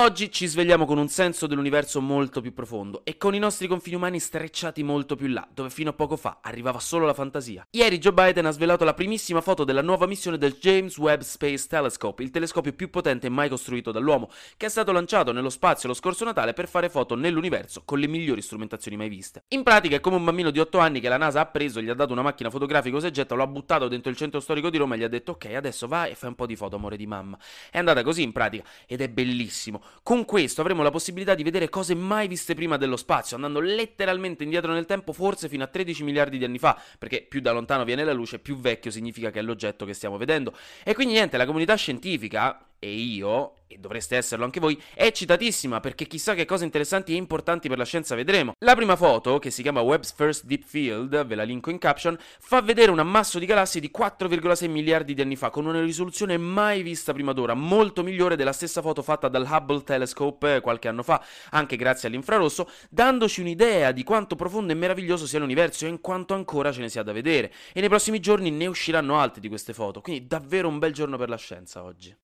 Oggi ci svegliamo con un senso dell'universo molto più profondo e con i nostri confini umani strecciati molto più là, dove fino a poco fa arrivava solo la fantasia. Ieri Joe Biden ha svelato la primissima foto della nuova missione del James Webb Space Telescope, il telescopio più potente mai costruito dall'uomo, che è stato lanciato nello spazio lo scorso Natale per fare foto nell'universo con le migliori strumentazioni mai viste. In pratica è come un bambino di 8 anni che la NASA ha preso, gli ha dato una macchina fotografica Osegetta, lo ha buttato dentro il centro storico di Roma e gli ha detto ok adesso vai e fai un po' di foto amore di mamma. È andata così in pratica ed è bellissimo. Con questo avremo la possibilità di vedere cose mai viste prima dello spazio, andando letteralmente indietro nel tempo, forse fino a 13 miliardi di anni fa, perché più da lontano viene la luce, più vecchio significa che è l'oggetto che stiamo vedendo. E quindi niente, la comunità scientifica e io, e dovreste esserlo anche voi, è eccitatissima perché chissà che cose interessanti e importanti per la scienza vedremo. La prima foto, che si chiama Webb's First Deep Field, ve la linko in caption, fa vedere un ammasso di galassie di 4,6 miliardi di anni fa, con una risoluzione mai vista prima d'ora, molto migliore della stessa foto fatta dal Hubble Telescope eh, qualche anno fa, anche grazie all'infrarosso, dandoci un'idea di quanto profondo e meraviglioso sia l'universo e in quanto ancora ce ne sia da vedere. E nei prossimi giorni ne usciranno altre di queste foto, quindi davvero un bel giorno per la scienza oggi.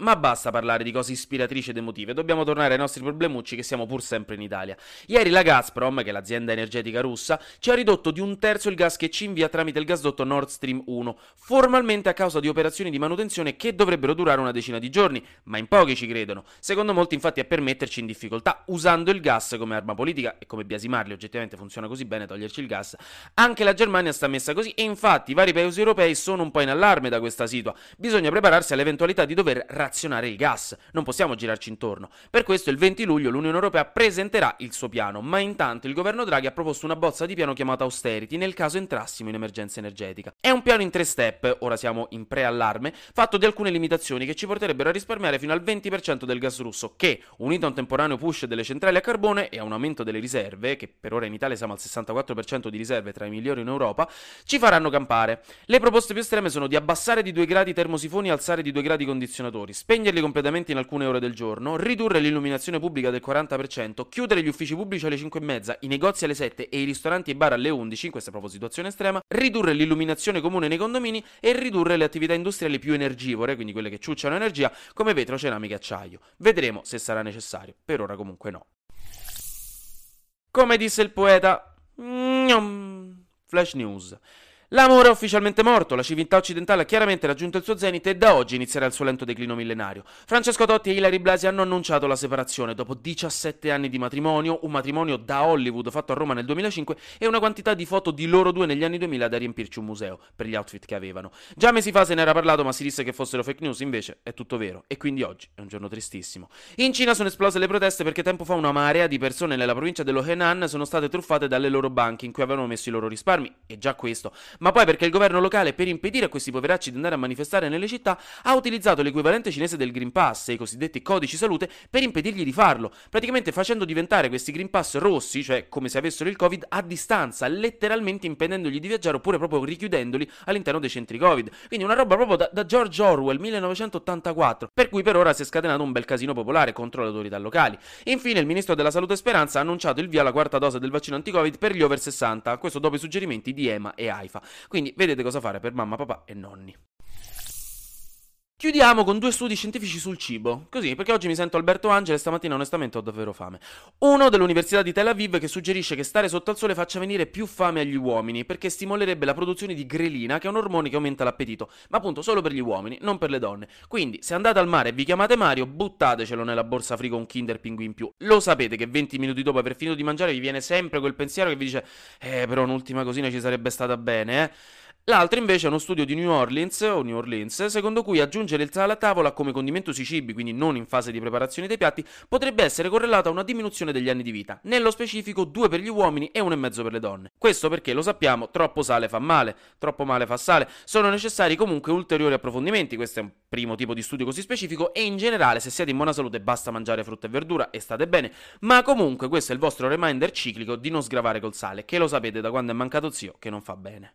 Ma basta parlare di cose ispiratrici ed emotive, dobbiamo tornare ai nostri problemucci che siamo pur sempre in Italia. Ieri la Gazprom, che è l'azienda energetica russa, ci ha ridotto di un terzo il gas che ci invia tramite il gasdotto Nord Stream 1, formalmente a causa di operazioni di manutenzione che dovrebbero durare una decina di giorni, ma in pochi ci credono. Secondo molti infatti è per metterci in difficoltà, usando il gas come arma politica e come biasimarli, oggettivamente funziona così bene toglierci il gas. Anche la Germania sta messa così e infatti i vari paesi europei sono un po' in allarme da questa situa. Bisogna prepararsi all'eventualità di dover razionare il gas, non possiamo girarci intorno. Per questo il 20 luglio l'Unione Europea presenterà il suo piano, ma intanto il governo Draghi ha proposto una bozza di piano chiamata austerity nel caso entrassimo in emergenza energetica. È un piano in tre step, ora siamo in pre-allarme, fatto di alcune limitazioni che ci porterebbero a risparmiare fino al 20% del gas russo che, unito a un temporaneo push delle centrali a carbone e a un aumento delle riserve, che per ora in Italia siamo al 64% di riserve tra i migliori in Europa, ci faranno campare. Le proposte più estreme sono di abbassare di 2 gradi termosifoni e alzare di 2 gradi i condizionatori, spegnerli completamente in alcune ore del giorno, ridurre l'illuminazione pubblica del 40%, chiudere gli uffici pubblici alle 5 e mezza, i negozi alle 7 e i ristoranti e bar alle 11, questa è proprio situazione estrema, ridurre l'illuminazione comune nei condomini e ridurre le attività industriali più energivore, quindi quelle che ciucciano energia, come vetro, ceramica e acciaio. Vedremo se sarà necessario, per ora comunque no. Come disse il poeta, Flash News. L'amore è ufficialmente morto, la civiltà occidentale ha chiaramente raggiunto il suo zenit e da oggi inizierà il suo lento declino millenario. Francesco Totti e Hilary Blasi hanno annunciato la separazione dopo 17 anni di matrimonio, un matrimonio da Hollywood fatto a Roma nel 2005 e una quantità di foto di loro due negli anni 2000 da riempirci un museo per gli outfit che avevano. Già mesi fa se ne era parlato ma si disse che fossero fake news, invece è tutto vero e quindi oggi è un giorno tristissimo. In Cina sono esplose le proteste perché tempo fa una marea di persone nella provincia dello Henan sono state truffate dalle loro banche in cui avevano messo i loro risparmi e già questo ma poi perché il governo locale, per impedire a questi poveracci di andare a manifestare nelle città, ha utilizzato l'equivalente cinese del Green Pass i cosiddetti codici salute per impedirgli di farlo, praticamente facendo diventare questi Green Pass rossi, cioè come se avessero il Covid, a distanza, letteralmente impedendogli di viaggiare oppure proprio richiudendoli all'interno dei centri Covid. Quindi una roba proprio da, da George Orwell 1984, per cui per ora si è scatenato un bel casino popolare contro le autorità locali. Infine il ministro della Salute Speranza ha annunciato il via alla quarta dose del vaccino anti-Covid per gli over 60, questo dopo i suggerimenti di EMA e AIFA. Quindi vedete cosa fare per mamma, papà e nonni. Chiudiamo con due studi scientifici sul cibo, così perché oggi mi sento Alberto Angela e stamattina onestamente ho davvero fame. Uno dell'Università di Tel Aviv che suggerisce che stare sotto al sole faccia venire più fame agli uomini perché stimolerebbe la produzione di grelina che è un ormone che aumenta l'appetito, ma appunto solo per gli uomini, non per le donne. Quindi se andate al mare e vi chiamate Mario, buttatecelo nella borsa frigo un Kinder Pinguin più. Lo sapete che 20 minuti dopo aver finito di mangiare vi viene sempre quel pensiero che vi dice "Eh, però un'ultima cosina ci sarebbe stata bene, eh". L'altro invece è uno studio di New Orleans, New Orleans, secondo cui aggiungere il sale alla tavola come condimento sui cibi, quindi non in fase di preparazione dei piatti, potrebbe essere correlata a una diminuzione degli anni di vita. Nello specifico due per gli uomini e uno e mezzo per le donne. Questo perché, lo sappiamo, troppo sale fa male, troppo male fa sale. Sono necessari comunque ulteriori approfondimenti, questo è un primo tipo di studio così specifico, e in generale se siete in buona salute basta mangiare frutta e verdura e state bene, ma comunque questo è il vostro reminder ciclico di non sgravare col sale, che lo sapete da quando è mancato zio che non fa bene.